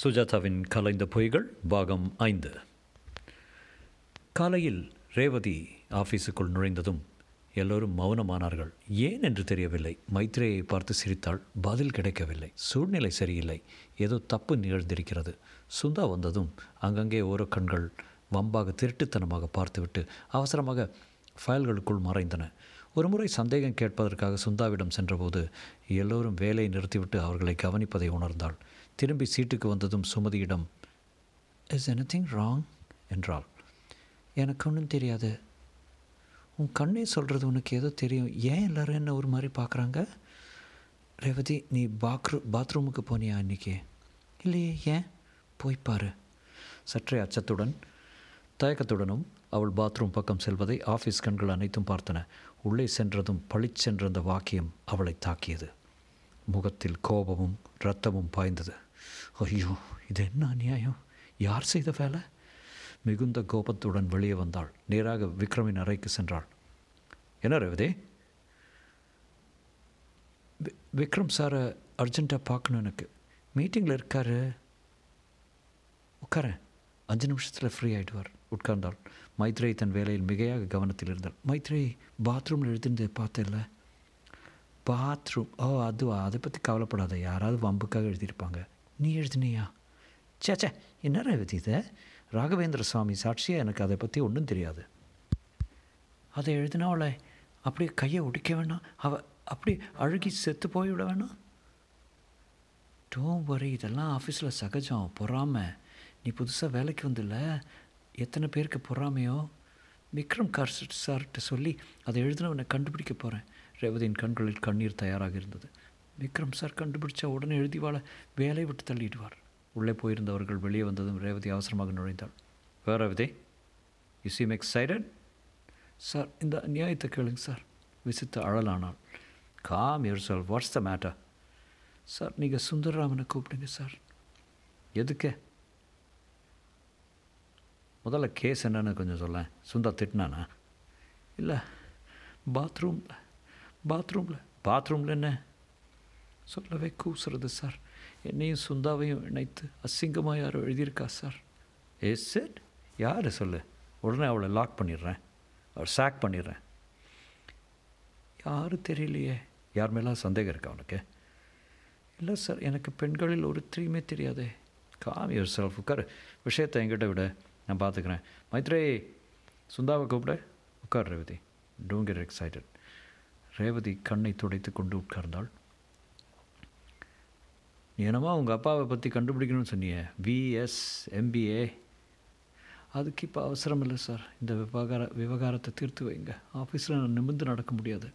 சுஜாதாவின் கலைந்த பொய்கள் பாகம் ஐந்து. காலையில் ரேவதி ஆஃபீஸுக்குள் நுழைந்ததும் எல்லோரும் மௌனமானார்கள். ஏன் என்று தெரியவில்லை. மைத்ரேயை பார்த்து சிரித்தாள். பதில் கிடைக்கவில்லை. சூழ்நிலை சரியில்லை. ஏதோ தப்பு நிகழ்ந்திருக்கிறது. சுந்தா வந்ததும் அங்கங்கே ஓரோ கண்கள் வம்பாக திருட்டுத்தனமாக பார்த்துவிட்டு அவசரமாக ஃபைல்களுக்குள் மறைந்தன. ஒரு முறை சந்தேகம் கேட்பதற்காக சுந்தாவிடம் சென்றபோது எல்லோரும் வேலையை நிறுத்திவிட்டு அவர்களை கவனிப்பதை உணர்ந்தாள். திரும்பி சீட்டுக்கு வந்ததும் சுமதியிடம் இஸ் எனிதிங் ராங் என்றாள். எனக்கு ஒன்றும் தெரியாது. உன் கண்ணே சொல்கிறது உனக்கு ஏதோ தெரியும். ஏன் எல்லோரும் என்ன ஒரு மாதிரி பார்க்குறாங்க? ரேவதி நீ பாத்ரூ பாத்ரூமுக்கு போனியா இன்றைக்கி இல்லையே ஏன்? போய் சற்றே அச்சத்துடன் தயக்கத்துடனும் அவள் பாத்ரூம் பக்கம் செல்வதை ஆஃபீஸ் கண்கள் அனைத்தும் பார்த்தன. உள்ளே சென்றதும் பளிச்சென்ற அந்த வாக்கியம் அவளை தாக்கியது. முகத்தில் கோபமும் இரத்தமும் பாய்ந்தது. ஐயோ இது என்ன அநியாயம்? யார் செய்த வேலை? மிகுந்த கோபத்துடன் வெளியே வந்தாள். நேராக விக்ரமின் அறைக்கு சென்றாள். என்ன ரேவதி? வி- விக்ரம் சாரை அர்ஜென்ட்டாக பார்க்கணும் எனக்கு. மீட்டிங்கில் இருக்காரு. உட்காரேன் அஞ்சு நிமிஷத்தில் ஃப்ரீ ஆகிடுவார் உட்கார்ந்தாள். மைத்ரேயி தன் வேலையில் மிகையாக கவனத்தில் இருந்தாள். மைத்ரேயி பாத்ரூமில் எழுதிருந்ததை பார்த்தேன்ல பாத்ரூம் ஓ அதுவா? அதை பற்றி கவலைப்படாத. யாராவது வம்புக்காக எழுதியிருப்பாங்க. நீ எழுதினியா? சேச்சே என்னடா என்ன இதை? ராகவேந்திர சுவாமி சாட்சியாக எனக்கு அதை பற்றி ஒன்றும் தெரியாது. அதை எழுதினா அவளை அப்படியே கையை ஒடிக்க வேணாம். அவ அப்படி அழுகி செத்து போய்விட வேணாம். டோம் வரி இதெல்லாம் ஆஃபீஸில் சகஜம். பொறாமை. நீ புதுசாக வேலைக்கு வந்தில்ல? எத்தனை பேருக்கு பொறாமையோ? விக்ரம் கார்சட் சார்கிட்ட சொல்லி அதை எழுதினவனை கண்டுபிடிக்க போகிறேன் ரேவதியின் கண்களில் கண்ணீர் தயாராக இருந்தது. விக்ரம் சார் கண்டுபிடிச்சா உடனே எழுதிவாள வேலை விட்டு தள்ளிடுவார். உள்ளே போயிருந்தவர்கள் வெளியே வந்ததும் ரேவதி அவசரமாக நுழைந்தாள். வேற Revathi you seem excited sir இந்த அநியாயத்தை கேளுங்க சார். விசித்து அழலானாள். Calm your sir what's the matter sir நீங்கள் சுந்தரராமனை கூப்பிடுங்க சார். எதுக்கு? முதல்ல கேஸ் என்னன்னு கொஞ்சம் சொல்லேன். சுந்தா திட்டினானா? இல்லை. பாத்ரூமில் பாத்ரூமில் பாத்ரூமில் என்ன? சொல்லவே கூசுறது சார். என்னையும் சுந்தாவையும் இணைத்து அசிங்கமாக யாரோ எழுதியிருக்கா சார்? Yes sir? யார் சொல்லு? உடனே அவளை லாக் பண்ணிடுறேன். அவள் சாக் பண்ணிடுறேன். யாரும் தெரியலையே. யார் மேலாம் சந்தேகம் இருக்கா உனக்கு? இல்லை சார். எனக்கு பெண்களில் ஒரு த்ரீமே தெரியாதே. காம் யுவர் செல்ஃப் உட்கார். விஷயத்தை என்கிட்ட விட. நான் பார்த்துக்கிறேன். மைத்ரே சுந்தாவை கூப்பிட. உட்கார் Revathi. Don't get excited Revathi கண்ணை துடைத்து கொண்டு உட்கார்ந்தாள். நீ என்னமோ உங்கள் அப்பாவை பற்றி கண்டுபிடிக்கணும்னு சொன்னியே விஎஸ் எம்பிஏ அதுக்கு இப்போ அவசரம் இல்லை சார். இந்த விவகார விவகாரத்தை தீர்த்து வைங்க. ஆஃபீஸில் நான் நிமிர்ந்து நடக்க முடியாது.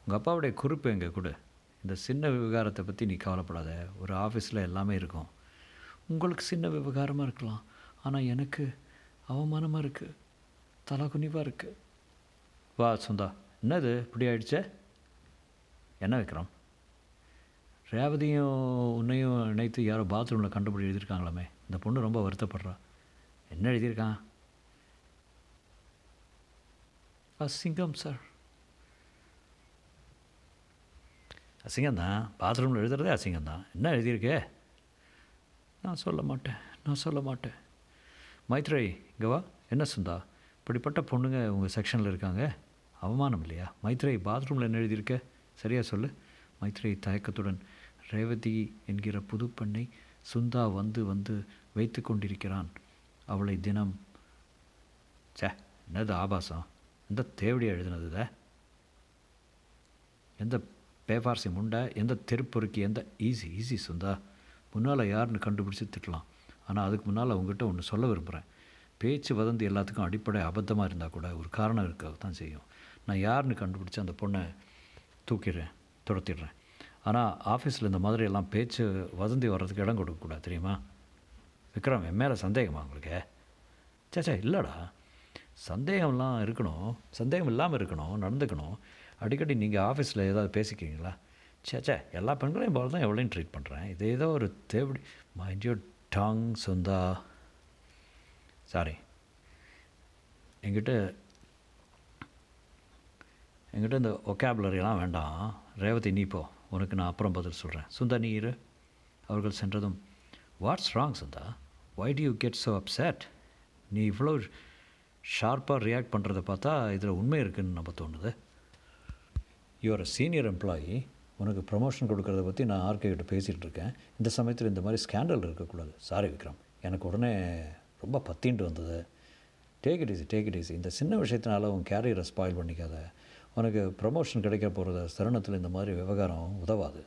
உங்கள் அப்பாவுடைய குறிப்பு எங்கே கூட? இந்த சின்ன விவகாரத்தை பற்றி நீ கவலைப்படாத. ஒரு ஆஃபீஸில் எல்லாமே இருக்கும். உங்களுக்கு சின்ன விவகாரமாக இருக்கலாம். ஆனால் எனக்கு அவமானமாக இருக்குது தலை குனிவாக இருக்குது வா சுந்தா. என்னது? இப்படி ஆயிடுச்சே? என்ன விக்ரம்? ரேவதியும் உன்னையும் நினைத்து யாரோ பாத்ரூமில் கண்டுபிடி எழுதியிருக்காங்களாமே. இந்த பொண்ணு ரொம்ப வருத்தப்படுறா. என்ன எழுதியிருக்கான்? அசிங்கம் சார் அசிங்கம் தான் பாத்ரூமில் எழுதுறதே அசிங்கம் தான் என்ன எழுதியிருக்கே? நான் சொல்ல மாட்டேன். நான் சொல்ல மாட்டேன். மைத்ரை இங்கே வா. என்ன சுந்தா? இப்படிப்பட்ட பொண்ணுங்க உங்கள் செக்ஷனில் இருக்காங்க. அவமானம் இல்லையா? மைத்ரை பாத்ரூமில் என்ன எழுதியிருக்க? சரியாக சொல்லு. மைத்ரை தயக்கத்துடன். ரேவதி என்கிற புதுப்பெண்ணை சுந்தா வந்து வந்து வைத்து கொண்டிருக்கிறான். அவளை தினம் சே என்னது ஆபாசம்? எந்த தேவடியாக எழுதுனது எந்த பேபார்சி முண்டை? எந்த தெருப்பொறுக்கி? எந்த ஈஸி ஈஸி சுந்தா. முன்னால் யாருன்னு கண்டுபிடிச்சி திட்டலாம் ஆனால் அதுக்கு முன்னால் உங்ககிட்ட ஒன்று சொல்ல விரும்புகிறேன் பேச்சு வதந்தி எல்லாத்துக்கும் அடிப்படை அபத்தமாக இருந்தால் கூட ஒரு காரணம் இருக்க தான் செய்யும். நான் யாருன்னு கண்டுபிடிச்சி அந்த பொண்ணை தூக்கிடுறேன் துரத்திடுறேன். ஆனால் ஆஃபீஸில் இந்த மாதிரி எல்லாம் பேச்சு வதந்தி வர்றதுக்கு இடம் கொடுக்கக்கூடாது தெரியுமா? விக்ரம் என் மேலே சந்தேகமா உங்களுக்கு? சேச்சா இல்லைடா. சந்தேகம்லாம் இருக்கணும். சந்தேகம் இல்லாமல் இருக்கணும் நடந்துக்கணும். அடிக்கடி நீங்கள் ஆஃபீஸில் ஏதாவது பேசிக்கிறீங்களா? சேச்சே எல்லா பெண்களையும் போல தான் எவ்வளோயும் ட்ரீட் பண்ணுறேன் இது ஏதோ ஒரு தேவடி மைண்ட் யூ டாங் சொந்தா. சாரி என்கிட்ட என்கிட்ட இந்த ஒக்காபுலரிலாம் வேண்டாம். ரேவதி நீ போ. உனக்கு நான் அப்புறம் பதில் சொல்கிறேன் சுந்தா நீ இரு. அவர்கள் சென்றதும் what's wrong Sundha? Why do you get so upset நீ இவ்வளோ ஷார்ப்பாக ரியாக்ட் பண்ணுறத பார்த்தா இதில் உண்மை இருக்குன்னு நம்ம தோணுது. யுவர் சீனியர் எம்ப்ளாயி உனக்கு ப்ரமோஷன் கொடுக்கறத பற்றி நான் ஆர்கே கிட்ட பேசிகிட்டு இருக்கேன். இந்த சமயத்தில் இந்த மாதிரி ஸ்கேண்டல் இருக்கக்கூடாது. சாரி விக்ரம். எனக்கு உடனே ரொம்ப பத்தின்ட்டு வந்தது. Take it easy take it easy இந்த சின்ன விஷயத்தினால உன் கேரியரை ஸ்பாயில் பண்ணிக்காத. உனக்கு ப்ரமோஷன் கிடைக்க போகிற தருணத்தில் இந்த மாதிரி விவகாரம் உதவாது.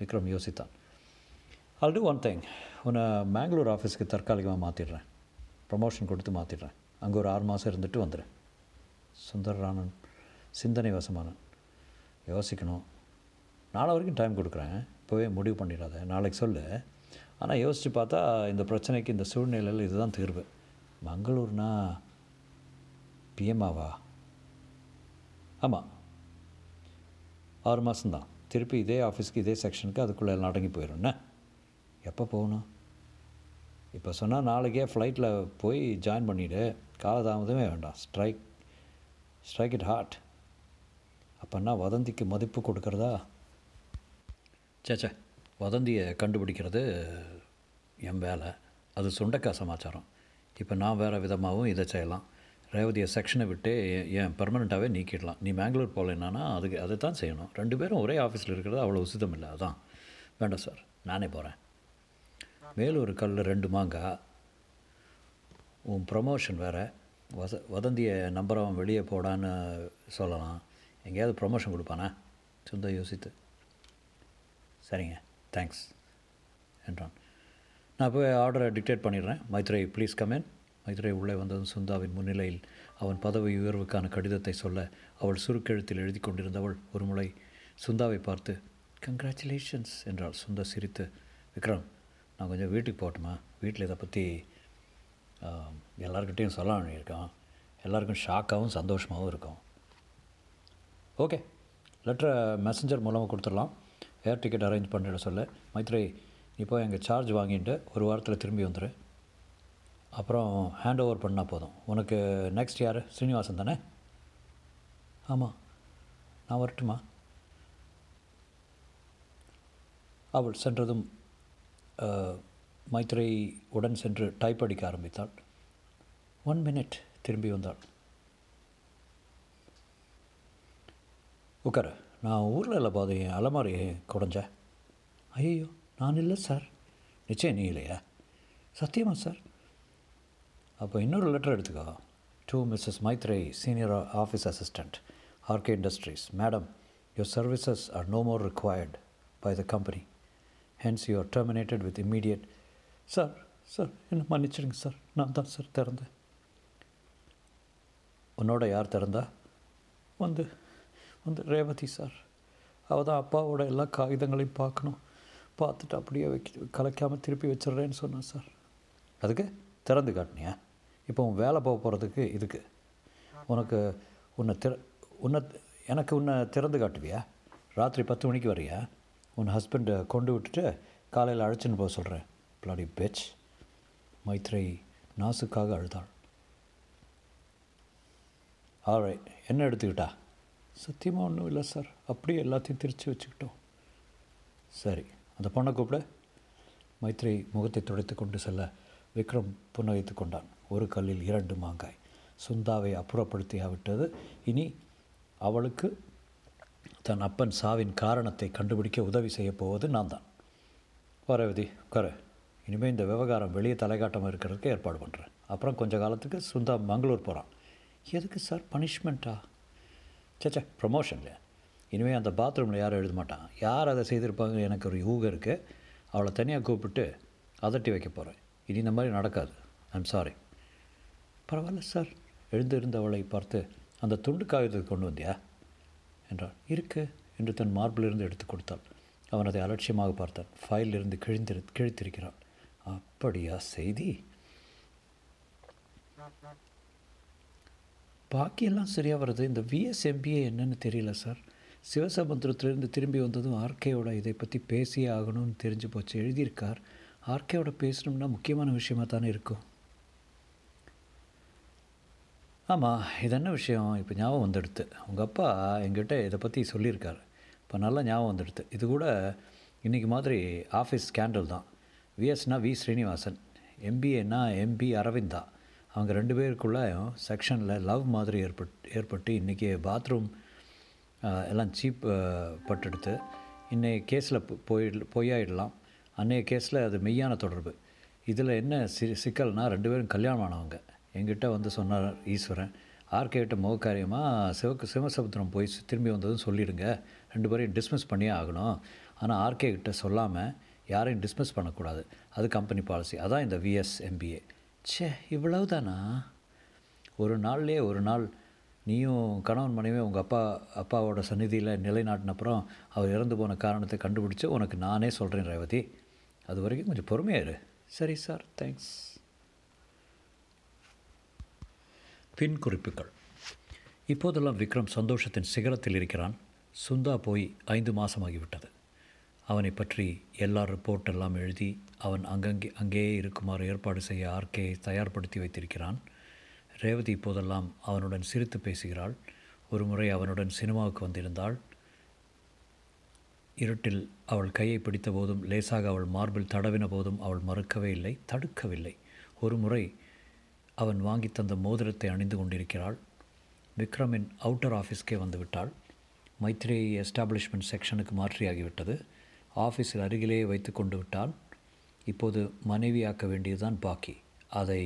விக்ரம் யோசித்தான். ஆல் டூ ஒன் திங் உன்னை மேங்களூர் ஆஃபீஸ்க்கு தற்காலிகமாக மாற்றிடுறேன் ப்ரமோஷன் கொடுத்து மாற்றிடுறேன் அங்கே ஒரு ஆறு மாதம் இருந்துட்டு வந்துடுறேன் சுந்தரரானன் சிந்தனை வசமானன் யோசிக்கணும். நாளை வரைக்கும் டைம் கொடுக்குறேன். இப்போவே முடிவு பண்ணிடாத. நாளைக்கு சொல்லு. ஆனால் யோசித்து பார்த்தா இந்த பிரச்சனைக்கு இந்த சூழ்நிலையில் இதுதான் தீர்வு. மங்களூர்னா பிஎம்ஆவா ஆமாம் ஆறு மாதம்தான் திருப்பி இதே ஆஃபீஸ்க்கு இதே செக்ஷனுக்கு அதுக்குள்ளே எல்லாம் அடங்கி போயிடும்ண்ணே எப்போ போகணும்? இப்போ சொன்னால் நாளைக்கே ஃப்ளைட்டில் போய் ஜாயின் பண்ணிவிடு காலதாமதமே வேண்டாம். ஸ்ட்ரைக் ஸ்ட்ரைக் இட் ஹார்ட் அப்போன்னா வதந்திக்கு மதிப்பு கொடுக்குறதா? சேச்சே வதந்தியை கண்டுபிடிக்கிறது என் வேலை. அது சுண்டக்காய் சமாச்சாரம். இப்போ நான் வேறு விதமாகவும் இதை செய்யலாம். ரேவதியை செக்ஷனை விட்டு ஏன் பெர்மனெண்ட்டாகவே நீக்கிடலாம். நீ மேங்களூர் போகலன்னா அதுக்கு அதை தான் செய்யணும். ரெண்டு பேரும் ஒரே ஆஃபீஸில் இருக்கிறது அவ்வளோ உசிதம் இல்லை. அதான். வேண்டாம் சார் நானே போகிறேன் மேலூர் கல்லில் ரெண்டு மாங்காய் உன் ப்ரமோஷன் வேறு. வச வதந்தியை நம்புறவன் வெளியே போடான்னு சொல்லலாம். எங்கேயாவது ப்ரமோஷன் கொடுப்பானா? சுந்தர் யோசித்து. சரிங்க. தேங்க்ஸ் என்றான். நான் போய் ஆர்டரை டிக்டேட் பண்ணிடுறேன். மைத்ரே ப்ளீஸ் கமேன் மதுரை உள்ளே வந்ததும் சுந்தாவின் முன்னிலையில் அவன் பதவி உயர்வுக்கான கடிதத்தை சொல்ல அவள் சுருக்கெழுத்தில் எழுதி கொண்டிருந்தவள் ஒரு முறை சுந்தாவை பார்த்து கங்க்ராச்சுலேஷன்ஸ் என்றாள். சுந்தா சிரித்து விக்ரம் நான் கொஞ்சம் வீட்டுக்கு போகட்டுமா? வீட்டில் இதை பற்றி எல்லாருக்கிட்டேயும் சொல்ல வேண்டியிருக்கோம் எல்லாருக்கும் ஷாக்காகவும் சந்தோஷமாகவும் இருக்கும். ஓகே லெட்டரை மெசஞ்சர் மூலமாக கொடுத்துடலாம். ஏர் டிக்கெட் அரேஞ்ச் பண்ணிட சொல்ல. மைத்ரே நீ போய் எங்கள் சார்ஜ் வாங்கிட்டு ஒரு வாரத்தில் திரும்பி வந்துடு அப்புறம் ஹேண்ட் ஓவர் பண்ணால் போதும். உனக்கு நெக்ஸ்ட் யார்? ஸ்ரீனிவாசன் தானே? ஆமாம் நான் வரட்டுமா? அவள் சென்றதும் மைத்ரை உடன் சென்று டைப் அடிக்க ஆரம்பித்தாள். ஒன் மினிட் திரும்பி வந்தாள். உட்காரு. நான் ஊரில் இல்லை பாது என் அலமாரி குடஞ்ச. ஐயோ நான் இல்லை சார் நிச்சயம் நீ இல்லையா? சத்தியமா சார் அப்போ இன்னொரு லெட்டர் எடுத்துக்கோ. To Mrs Maitrey senior office assistant RK industries madam your services are no more required by the company hence you are terminated with immediate sir sir என்ன மன்னிச்சிடுங்க சார் நான் தான் சார் திறந்தேன். உன்னோட யார் திறந்தா? வந்து வந்து ரேவதி சார் அவள் தான் அப்பாவோட எல்லா காகிதங்களையும் பார்க்கணும். பார்த்துட்டு அப்படியே வைக்க கலைக்காமல் திருப்பி வச்சிட்றேன்னு சொன்னான் சார் அதுக்கு திறந்து காட்டினியா? இப்போ உன் வேலை போக போகிறதுக்கு இதுக்கு. உனக்கு உன்னை திற உன்னை எனக்கு உன்னை திறந்து காட்டுவியா? ராத்திரி பத்து மணிக்கு வரியா? உன் ஹஸ்பண்டை கொண்டு விட்டுட்டு காலையில் அழைச்சின்னு போக சொல்கிறேன் பிளாடி பெச் மைத்ரை நாசுக்காக அழுதாள். ஆல்ரைட் என்ன எடுத்துக்கிட்டா? சத்தியமாக ஒன்றும் இல்லை சார் அப்படியே எல்லாத்தையும் திரித்து வச்சுக்கிட்டோம். சரி அந்த பொண்ணை கூப்பிட. மைத்ரி முகத்தை துடைத்து கொண்டு செல்ல விக்ரம் புன்னகைத்து கொண்டான். ஒரு கல்லில் இரண்டு மாங்காய். சுந்தாவை அப்புறப்படுத்தியாவிட்டது. இனி அவளுக்கு தன் அப்பன் சாவின் காரணத்தை கண்டுபிடிக்க உதவி செய்யப் போவது நான் தான் வரவதி உட்கார. இனிமேல் இந்த விவகாரம் வெளியே தலைகாட்டமாக இருக்கிறதுக்கு ஏற்பாடு பண்ணுறேன் அப்புறம் கொஞ்ச காலத்துக்கு சுந்தா மங்களூர் போகிறான் எதுக்கு சார்? பனிஷ்மெண்ட்டா? சேச்சே ப்ரமோஷன்ல இனிமேல் அந்த பாத்ரூமில் யாரும் எழுத மாட்டான். யார் அதை செய்திருப்பாங்க எனக்கு ஒரு யூகம் இருக்குது அவளை தனியாக கூப்பிட்டு அதட்டி வைக்க போகிறேன் இனி இந்த மாதிரி நடக்காது. ஐம் சாரி பரவாயில்ல சார். எழுந்திருந்தவளை பார்த்து அந்த துண்டு காகிதத்தை கொண்டு வந்தியா? என்றாள். இருக்கு என்று தன் மார்பிலிருந்து எடுத்து கொடுத்தாள். அவன் அதை அலட்சியமாக பார்த்தான். ஃபைலிலிருந்து கிழிந்திரு கிழித்திருக்கிறான். அப்படியா செய்தி? பாக்கியெல்லாம் சரியாக வருது இந்த விஎஸ்எம்பிஏ என்னன்னு தெரியல சார். சிவசமுத்திரத்திலிருந்து திரும்பி வந்ததும் ஆர்கேயோட இதை பற்றி பேசியே ஆகணும்னு தெரிஞ்சு போச்சு. எழுதியிருக்கார். ஆர்கேயோட பேசணும்னா முக்கியமான விஷயமா தானே இருக்கும். ஆமாம் இது என்ன விஷயம்? இப்போ ஞாபகம் வந்துடுது உங்கள் அப்பா எங்கிட்ட இதை பற்றி சொல்லியிருக்காரு. இப்போ நல்லா ஞாபகம் வந்துடுது இது கூட இன்றைக்கி மாதிரி ஆஃபீஸ் ஸ்கேண்டல் தான். விஎஸ்னா வி ஸ்ரீனிவாசன் எம்பிஏனா எம்பி அரவிந்தா. அவங்க ரெண்டு பேருக்குள்ளேயும் செக்ஷனில் லவ் மாதிரி ஏற்பட் ஏற்பட்டு இன்றைக்கி பாத்ரூம் எல்லாம் சீப் பட்டெடுத்து. இன்னைய கேஸில் போய் பொய்யாயிடலாம். அன்றைய கேஸில் அது மெய்யான தொடர்பு. இதில் என்ன சி சிக்கல்னால் ரெண்டு பேரும் கல்யாணம் ஆனவங்க. எங்கிட்ட வந்து சொன்னார் ஈஸ்வரன். ஆர்கேட்ட முகக்காரியமாக சிவக்கு சிவசமுத்திரம் போய் திரும்பி வந்ததும் சொல்லிடுங்க. ரெண்டு பேரையும் டிஸ்மிஸ் பண்ணியே ஆகணும். ஆனால் ஆர்கே கிட்ட சொல்லாமல் யாரையும் டிஸ்மிஸ் பண்ணக்கூடாது. அது கம்பெனி பாலிசி அதான் இந்த விஎஸ் எம்பிஏ இவ்வளவு தானா ஒரு நாள்லேயே ஒரு நாள் நீயும் கணவன் மனைவி உங்கள் அப்பா அப்பாவோட சந்நிதியில் நிலைநாட்டினப்புறம் அவர் இறந்து போன காரணத்தை கண்டுபிடிச்சு உனக்கு நானே சொல்கிறேன் ரேவதி. அது வரைக்கும் கொஞ்சம் பொறுமையாக இரு. சரி சார் தேங்க்ஸ் பின் குறிப்புகள் இப்போதெல்லாம் விக்ரம் சந்தோஷத்தின் சிகரத்தில் இருக்கிறான். சுந்தா போய் ஐந்து மாதமாகிவிட்டது அவனை பற்றி எல்லா ரிப்போர்ட் எல்லாம் எழுதி அவன் அங்கங்கே அங்கேயே இருக்குமாறு ஏற்பாடு செய்ய ஆர்கேயை தயார்படுத்தி வைத்திருக்கிறான். ரேவதி இப்போதெல்லாம் அவனுடன் சிரித்து பேசுகிறாள். ஒரு முறை அவனுடன் சினிமாவுக்கு வந்திருந்தாள். இருட்டில் அவள் கையை பிடித்த போதும் லேசாக அவள் மார்பில் தடவின போதும் அவள் மறுக்கவே இல்லை தடுக்கவில்லை. ஒரு முறை அவன் வாங்கி தந்த மோதிரத்தை அணிந்து கொண்டிருக்கிறாள். விக்ரமின் அவுட்டர் ஆஃபீஸ்க்கே வந்துவிட்டாள். மைத்ரேயி எஸ்டாப்ளிஷ்மெண்ட் செக்ஷனுக்கு மாற்றியாகிவிட்டது. ஆஃபீஸில் அருகிலேயே வைத்து கொண்டு விட்டால் இப்போது மனைவியாக்க வேண்டியதுதான் பாக்கி. அதை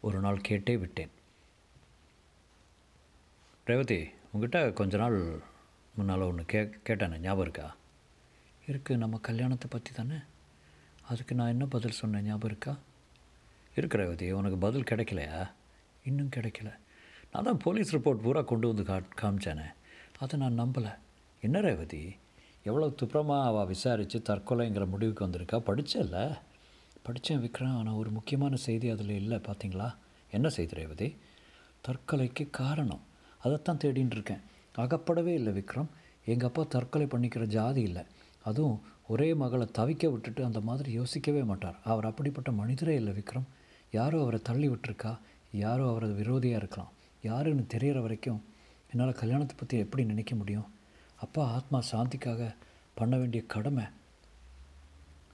ஒரு நாள் கேட்டே விட்டேன். ரேவதி உங்ககிட்ட கொஞ்ச நாள் முன்னால் ஒன்று கே கேட்டேனே ஞாபகம் இருக்கா? இருக்குது நம்ம கல்யாணத்தை பற்றி தானே? அதுக்கு நான் என்ன பதில் சொன்னேன் ஞாபகம் இருக்கா? இருக்கு ரேவதி உனக்கு பதில் கிடைக்கலையா? இன்னும் கிடைக்கல. நான் தான் போலீஸ் ரிப்போர்ட் பூரா கொண்டு வந்து கா காமிச்சேனே. அதை நான் நம்பலை. என்ன ரேவதி எவ்வளோ துப்புரமாக அவள் விசாரித்து தற்கொலைங்கிற முடிவுக்கு வந்திருக்கா? படித்தல படித்தேன் விக்ரம் ஆனால் ஒரு முக்கியமான செய்தி அதில் இல்லை பார்த்தீங்களா என்ன செய்தி ரேவதி தற்கொலைக்கு காரணம். அதைத்தான் தேடின்னு இருக்கேன். அகப்படவே இல்லை விக்ரம். எங்கள் அப்பா தற்கொலை பண்ணிக்கிற ஜாதி இல்லை. அதுவும் ஒரே மகளை தவிக்க விட்டுட்டு அந்த மாதிரி யோசிக்கவே மாட்டார். அவர் அப்படிப்பட்ட மனிதரே இல்லை விக்ரம். யாரோ அவரை தள்ளி விட்டுருக்கா? யாரோ அவரது விரோதியாக இருக்கலாம். யாருன்னு தெரிகிற வரைக்கும் என்னால் கல்யாணத்தை பற்றி எப்படி நினைக்க முடியும்? அப்பா ஆத்மா சாந்திக்காக பண்ண வேண்டிய கடமை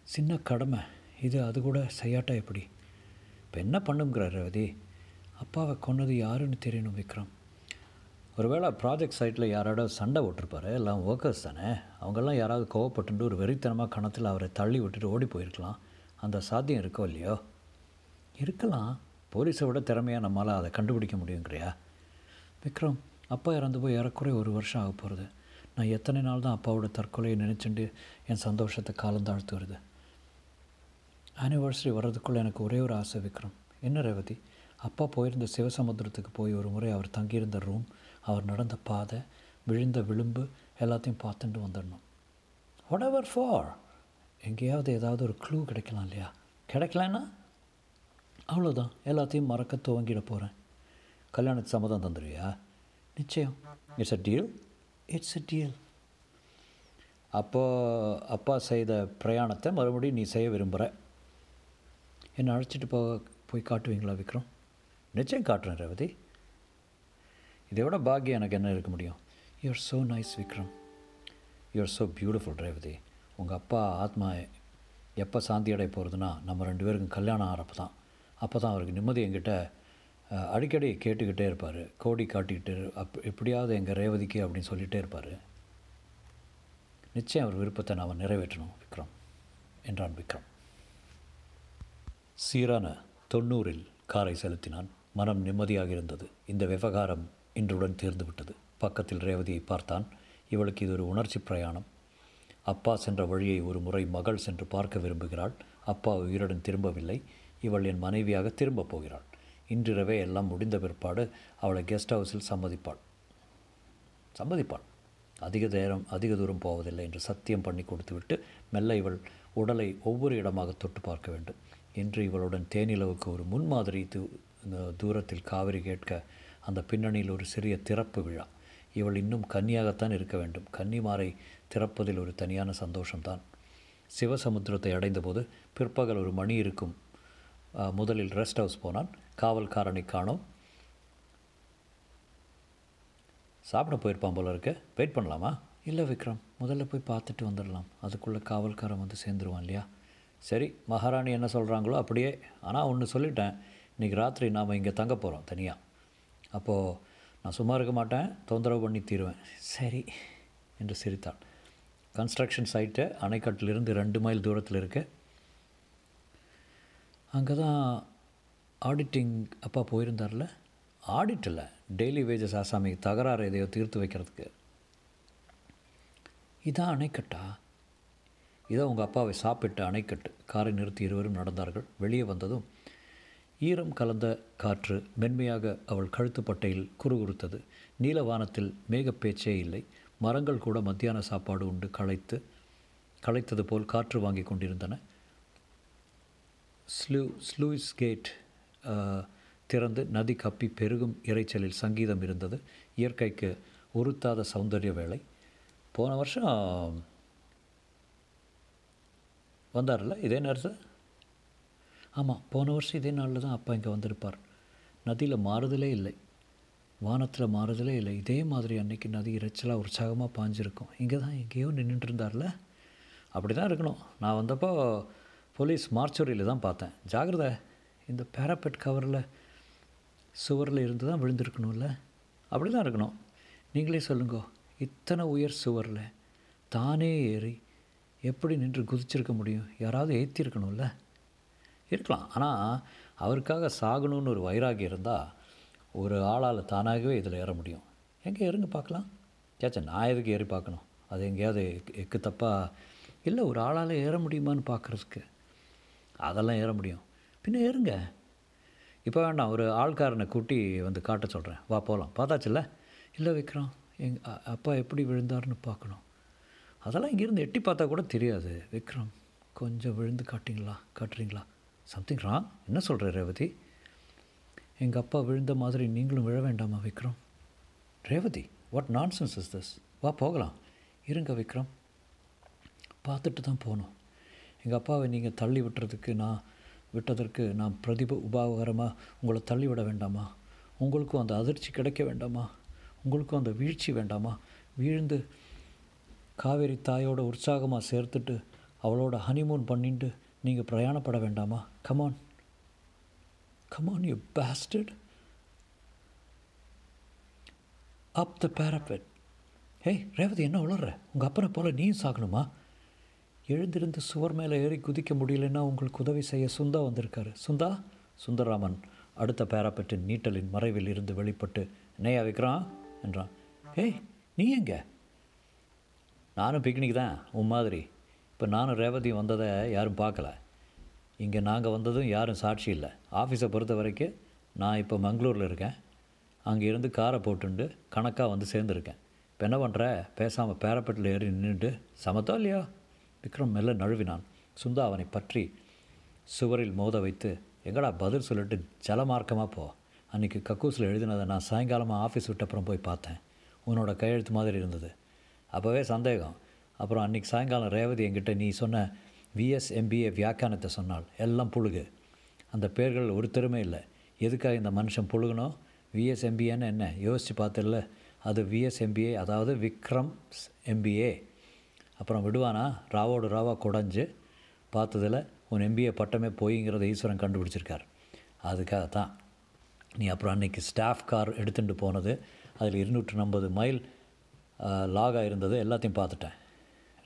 சின்ன கடமை. இது அது கூட செய்யாட்டா எப்படி? இப்போ என்ன பண்ணுங்கிறார் ரவதி? அப்பாவை கொன்னது யாருன்னு தெரியணும் விக்ரம். ஒருவேளை ப்ராஜெக்ட் சைட்டில் யாரோட சண்டை போட்டிருப்பாரு எல்லாம் ஒர்க்கர்ஸ் தானே? அவங்கெல்லாம் யாராவது கோவப்பட்டு ஒரு வெறித்தனமாக கணத்தில் அவரை தள்ளி விட்டுட்டு ஓடி போயிருக்கலாம். அந்த சாத்தியம் இருக்கோ இல்லையோ? இருக்கலாம். போலீஸை விட திறமையாக நம்மளால் அதை கண்டுபிடிக்க முடியுங்கிறியா? விக்ரம் அப்பா இறந்து போய் ஏறக்குறைய ஒரு வருஷம் ஆக போகிறது நான் எத்தனை நாள் தான் அப்பாவோட தற்கொலையை நினச்சிட்டு என் சந்தோஷத்தை காலம் தாழ்த்து வருது. ஆனிவர்சரி வர்றதுக்குள்ளே எனக்கு ஒரே ஒரு ஆசை விக்ரம். என்ன ரேவதி? அப்பா போயிருந்த சிவசமுத்திரத்துக்கு போய் ஒரு முறை அவர் தங்கியிருந்த ரூம் அவர் நடந்த பாதை விழுந்த விளிம்பு எல்லாத்தையும் பார்த்துட்டு வந்துடணும். வாட் எவர் ஃபார் எங்கேயாவது ஏதாவது ஒரு க்ளூ கிடைக்கலாம் இல்லையா? கிடைக்கலன்னா? அவ்வளோதான் எல்லாத்தையும் மறக்க துவங்கிட போகிறேன் கல்யாணத்துக்கு சம்மதம் தந்துடுவியா நிச்சயம். It's a deal it's a deal அப்போ அப்பா செய்த பிரயாணத்தை மறுபடியும் நீ செய்ய விரும்புகிற என்னை அழைச்சிட்டு போக போய் காட்டுவீங்களா விக்ரம்? நிச்சயம் காட்டுறேன் ரேவதி. இதை விட பாக்கியம் எனக்கு என்ன இருக்க முடியும்? You're so nice Vikram. You're so beautiful Revathi. உங்கள் அப்பா ஆத்மா எப்போ சாந்தி அடைய போகிறதுனா நம்ம ரெண்டு பேருக்கும் கல்யாணம் ஆகிறப்ப தான். அப்போ தான் அவருக்கு நிம்மதி என்கிட்ட அடிக்கடி கேட்டுக்கிட்டே இருப்பார். கோடி காட்டிக்கிட்டு அப் எப்படியாவது எங்கள் ரேவதிக்கு அப்படின்னு சொல்லிகிட்டே இருப்பார். நிச்சயம் அவர் விருப்பத்தை நாம் நிறைவேற்றணும் விக்ரம் என்றான் விக்ரம். சீரான தொண்ணூறில் காரை செலுத்தினான். மனம் நிம்மதியாக இருந்தது. இந்த விவகாரம் இன்றுடன் தீர்ந்து விட்டது. பக்கத்தில் ரேவதியை பார்த்தான். இவளுக்கு இது ஒரு உணர்ச்சி பிரயாணம். அப்பா சென்ற வழியை ஒரு முறை மகள் சென்று பார்க்க விரும்புகிறாள். அப்பா உயிருடன் திரும்பவில்லை. இவள் என் மனைவியாக திரும்பப் போகிறாள். இன்றிரவே எல்லாம் முடிந்த பிற்பாடு அவளை கெஸ்ட் ஹவுஸில் சம்மதிப்பாள். சம்மதிப்பாள். அதிக நேரம் அதிக தூரம் போவதில்லை என்று சத்தியம் பண்ணி கொடுத்துவிட்டு மெல்ல இவள் உடலை ஒவ்வொரு இடமாக தொட்டு பார்க்க வேண்டும். இன்று இவளுடன் தேனிலவுக்கு ஒரு முன்மாதிரி தூ தூரத்தில் காவிரி கேட்க அந்த பின்னணியில் ஒரு சிறிய திறப்பு விழா. இவள் இன்னும் கன்னியாகத்தான் இருக்க வேண்டும். கன்னிமாரை திறப்பதில் ஒரு தனியான சந்தோஷம்தான். சிவசமுத்திரத்தை அடைந்தபோது பிற்பகல் ஒரு மணி இருக்கும். முதலில் ரெஸ்ட் ஹவுஸ் போனான். காவல்காரனை காணோம். சாப்பிட போயிருப்பான் போல இருக்க. வெயிட் பண்ணலாமா? இல்லை விக்ரம் முதல்ல போய் பார்த்துட்டு வந்துடலாம். அதுக்குள்ளே காவல்காரன் வந்து சேர்ந்துருவான் இல்லையா? சரி மகாராணி என்ன சொல்கிறாங்களோ அப்படியே ஆனால் ஒன்று சொல்லிட்டேன். இன்றைக்கி ராத்திரி நாம் இங்கே தங்க போகிறோம் தனியாக அப்போது நான் சும்மா இருக்க மாட்டேன் தொந்தரவு பண்ணி தீருவேன். சரி என்று சிரித்தாள் கன்ஸ்ட்ரக்ஷன் சைட்டு அணைக்கட்டிலிருந்து ரெண்டு மைல் தூரத்தில் இருக்குது அங்கே தான் ஆடிட்டிங் அப்பா போயிருந்தார்ல? ஆடிட் இல்லை. டெய்லி வேஜஸ் ஆசாமி தகராறு எதையோ தீர்த்து வைக்கிறதுக்கு. இதான் அணைக்கட்டா? இதான் உங்கள் அப்பாவை சாப்பிட்ட அணைக்கட்டு. காரை நிறுத்தி இருவரும் நடந்தார்கள். வெளியே வந்ததும் ஈரம் கலந்த காற்று மென்மையாக அவள் கழுத்துப்பட்டையில் குறுகுறுத்தது. நீலவானத்தில் மேகப்பேச்சே இல்லை. மரங்கள் கூட மத்தியான சாப்பாடு உண்டு களைத்து களைத்தது போல் காற்று வாங்கி கொண்டிருந்தன. ஸ்லூ ஸ்லூயிஸ் கேட் திறந்து நதி கப்பி பெருகும் இறைச்சலில் சங்கீதம் இருந்தது. இயற்கைக்கு உறுத்தாத சௌந்தரிய வேலை. போன வருஷம் வந்தார்ல இதே நேரத்தில்? ஆமாம் போன வருஷம் இதே நாளில் தான் அப்பா இங்கே வந்திருப்பார். நதியில் மாறுதலே இல்லை. வானத்தில் மாறுதலே இல்லை. இதே மாதிரி அன்னைக்கு நதி இறைச்சலாக உற்சாகமாக பாஞ்சிருக்கும். இங்கே தான் எங்கேயோ நின்றுட்டு இருந்தார்ல? அப்படி தான் இருக்கணும். நான் வந்தப்போ போலீஸ் மார்ச்சுரியில் தான் பார்த்தேன். ஜாகிரதை இந்த பேராபெட் கவரில் சுவரில் இருந்து தான் விழுந்திருக்கணும்ல? அப்படி தான் இருக்கணும். நீங்களே சொல்லுங்கோ இத்தனை உயர் சுவரில் தானே ஏறி எப்படி நின்று குதிச்சிருக்க முடியும்? யாராவது ஏற்றிருக்கணும்ல இருக்கலாம். ஆனால் அவருக்காக சாகணும்னு ஒரு வைராகி இருந்தால் ஒரு ஆளால் தானாகவே இதில் ஏற முடியும். எங்கே ஏறுங்க பார்க்கலாம். சேச்சா நான் எதுக்கு ஏறி பார்க்கணும்? அது எங்கேயாவது எக்கு தப்பாக இல்லை ஒரு ஆளால் ஏற முடியுமான்னு பார்க்குறதுக்கு அதெல்லாம் ஏற முடியும். பின்ன ஏறுங்க. இப்போ வேண்டாம் ஒரு ஆள்காரனை கூட்டி வந்து காட்ட சொல்கிறேன் வா போகலாம் பார்த்தாச்சுல்ல? இல்லை விக்ரம் எங் அப்பா எப்படி விழுந்தாருன்னு பார்க்கணும். அதெல்லாம் இங்கேருந்து எட்டி பார்த்தா கூட தெரியாது. விக்ரம் கொஞ்சம் விழுந்து காட்டிங்களா காட்டுறீங்களா? சம்திங் ராங் என்ன சொல்கிற ரேவதி? எங்கள் அப்பா விழுந்த மாதிரி நீங்களும் விழ வேண்டாமா Vikram? Revathi what nonsense is this வா போகலாம். இருங்க விக்ரம். பார்த்துட்டு தான் போகணும். எங்கள் அப்பாவை நீங்கள் தள்ளி விட்டுறதுக்கு நான் விட்டதற்கு நான் பிரதிப உபாகரமாக உங்களை தள்ளிவிட வேண்டாமா? உங்களுக்கும் அந்த அதிர்ச்சி கிடைக்க வேண்டாமா? உங்களுக்கும் அந்த வீழ்ச்சி வேண்டாமா? வீழ்ந்து காவேரி தாயோட உற்சாகமாக சேர்த்துட்டு அவளோட ஹனிமூன் பண்ணிட்டு நீங்கள் பிரயாணப்பட வேண்டாமா? Come on come on you pasted up the parapet hey Revathi என்ன உளர்ற? உங்கள் அப்பனை போல நீயும் சாகணுமா? எழுந்திருந்து சுவர் மேலே ஏறி குதிக்க முடியலன்னா உங்களுக்கு உதவி செய்ய சுந்தா வந்திருக்காரு. சுந்தா சுந்தரராமன் அடுத்த பேராப்பெட்டின் நீட்டலின் மறைவில் இருந்து வெளிப்பட்டு என்னையா விக்ரான் என்றான். ஏய் நீ எங்க? நானும் பிக்னிக் தான் உன் மாதிரி. இப்போ நானும் ரேவதியும் வந்ததை யாரும் பார்க்கல. இங்கே நாங்கள் வந்ததும் யாரும் சாட்சி இல்லை. ஆஃபீஸை பொறுத்த வரைக்கும் நான் இப்போ மங்களூரில் இருக்கேன். அங்கே இருந்து காரை போட்டுண்டு கணக்காக வந்து சேர்ந்துருக்கேன். இப்போ என்ன பண்ணுற பேசாமல் பேரப்பட்டில் ஏறி நின்றுட்டு சமத்தோ இல்லையா? விக்ரம் மெல்ல நழுவினான். சுந்தா அவனை பற்றி சுவரில் மோத வைத்து எங்கடா பதில் சொல்லிட்டு ஜலமார்க்கமாக போ. அன்றைக்கி கக்கூஸில் எழுதினதை நான் சாயங்காலமாக ஆஃபீஸ் விட்ட அப்புறம் போய் பார்த்தேன். உன்னோட கையெழுத்து மாதிரி இருந்தது. அப்போவே சந்தேகம். அப்புறம் அன்றைக்கி சாயங்காலம் ரேவதி என்கிட்ட நீ சொன்ன விஎஸ்எம்பிஏ வியாக்கியானத்தை சொன்னாள். எல்லாம் புழுகு. அந்த பேர்கள் ஒரு திறமை இல்லை. எதுக்காக இந்த மனுஷன் புழுகணும் விஎஸ்எம்பிஏன்னு என்ன? யோசித்து பார்த்துல அது விஎஸ்எம்பிஏ அதாவது விக்ரம் எம்பிஏ அப்புறம் விடுவானா? ராவோடு ராவா குடஞ்சு பார்த்ததில் உன் எம்பிஏ பட்டமே போய்ங்கிறத ஈஸ்வரன் கண்டுபிடிச்சிருக்கார். அதுக்காக தான் நீ அப்புறம் அன்றைக்கி ஸ்டாஃப் கார் எடுத்துகிட்டு போனது அதில் இருநூற்றி ஐம்பது மைல் லாகாக இருந்தது எல்லாத்தையும் பார்த்துட்டேன்.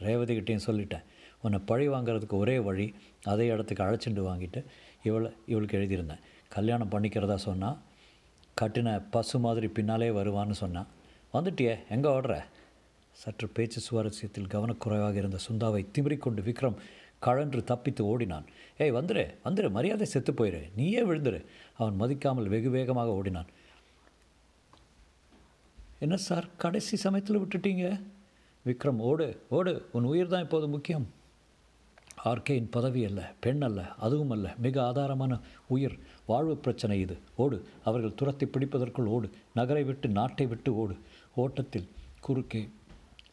ரேவதிகிட்டையும் சொல்லிட்டேன். உன்னை பழி வாங்கிறதுக்கு ஒரே வழி அதே இடத்துக்கு அழைச்சிட்டு வாங்கிட்டு இவளை இவளுக்கு எழுதியிருந்தேன். கல்யாணம் பண்ணிக்கிறதா சொன்னால் கட்டின பசு மாதிரி பின்னாலே வருவான்னு சொன்னான் வந்துட்டியே எங்கே ஓடுற? சற்று பேச்சு சுவாரஸ்யத்தில் கவனக்குறைவாக இருந்த சுந்தாவை திமிரிக்கொண்டு விக்ரம் கழன்று தப்பித்து ஓடினான். ஏய் வந்துரு வந்துரு மரியாதை செத்து போயிரு. நீயே விழுந்துரு. அவன் மதிக்காமல் வெகு வேகமாக ஓடினான். என்ன சார் கடைசி சமயத்தில் விட்டுட்டீங்க? விக்ரம் ஓடு ஓடு. உன் உயிர் தான் இப்போது முக்கியம். ஆர்கேயின் பதவி அல்ல பெண் அல்ல அதுவும் அல்ல. மிக ஆதாரமான உயிர். வாழ்வு பிரச்சனை இது. ஓடு. அவர்கள் துரத்தி பிடிப்பதற்குள் ஓடு. நகரை விட்டு நாட்டை விட்டு ஓடு. ஓட்டத்தில் குறுக்கே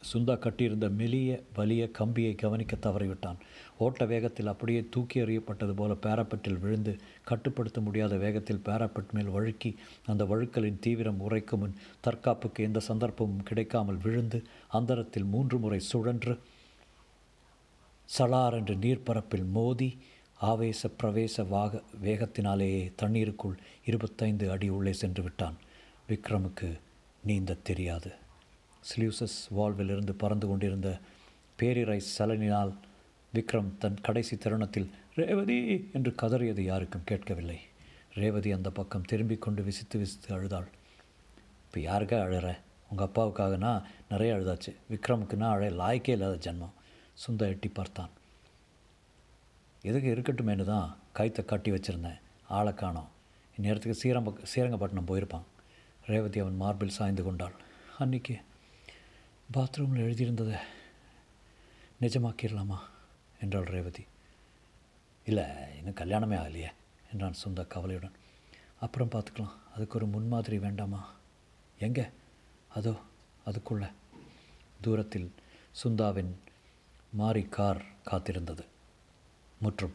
சுந்தா கட்டியிருந்த மெலிய வலிய கம்பியை கவனிக்க தவறிவிட்டான். ஓட்ட வேகத்தில் அப்படியே தூக்கி எறியப்பட்டது போல பேராப்பெட்டில் விழுந்து கட்டுப்படுத்த முடியாத வேகத்தில் பேராப்பெட் மேல் வழுக்கி அந்த வழுக்கலின் தீவிரம் உரைக்கும் முன் தற்காப்புக்கு எந்த சந்தர்ப்பமும் கிடைக்காமல் விழுந்து அந்தரத்தில் மூன்று முறை சுழன்று சலார் என்று நீர்ப்பரப்பில் மோதி ஆவேச பிரவேச வாக வேகத்தினாலேயே தண்ணீருக்குள் இருபத்தைந்து அடி உள்ளே சென்று விட்டான். விக்ரமுக்கு நீந்த தெரியாது. ஸ்லியூசஸ் வால்விலிருந்து பறந்து கொண்டிருந்த பேரிரை சலனினால் விக்ரம் தன் கடைசி தருணத்தில் ரேவதி என்று கதறியது யாருக்கும் கேட்கவில்லை. ரேவதி அந்த பக்கம் திரும்பிக் கொண்டு விசித்து விசித்து அழுதாள். இப்போ யாருக்கா அழுற? உங்கள் அப்பாவுக்காகனா? நிறைய அழுதாச்சு. விக்ரமுக்குன்னா அழைய லாய்க்கே இல்லாத ஜென்மம். சுந்தா எட்டி பார்த்தான். எதுக்கு இருக்கட்டுமேனு தான் கைத்தை கட்டி வச்சுருந்தேன். ஆளை காணோம். இந்நேரத்துக்கு சீரம்ப சீரங்கப்பட்டினம் போயிருப்பான். ரேவதி அவன் மார்பில் சாய்ந்து கொண்டாள். அன்னைக்கு பாத்ரூமில் எழுதியிருந்ததை நிஜமாக்கிடலாமா? என்றாள் ரேவதி. இல்லை இன்னும் கல்யாணமே ஆகலையே என்றான் சுந்தா கவலையுடன். அப்புறம் பார்த்துக்கலாம். அதுக்கு ஒரு முன்மாதிரி வேண்டாமா? எங்கே? அதோ அதுக்குள்ள. தூரத்தில் சுந்தாவின் மாறி கார் காத்திருந்தது. முற்றும்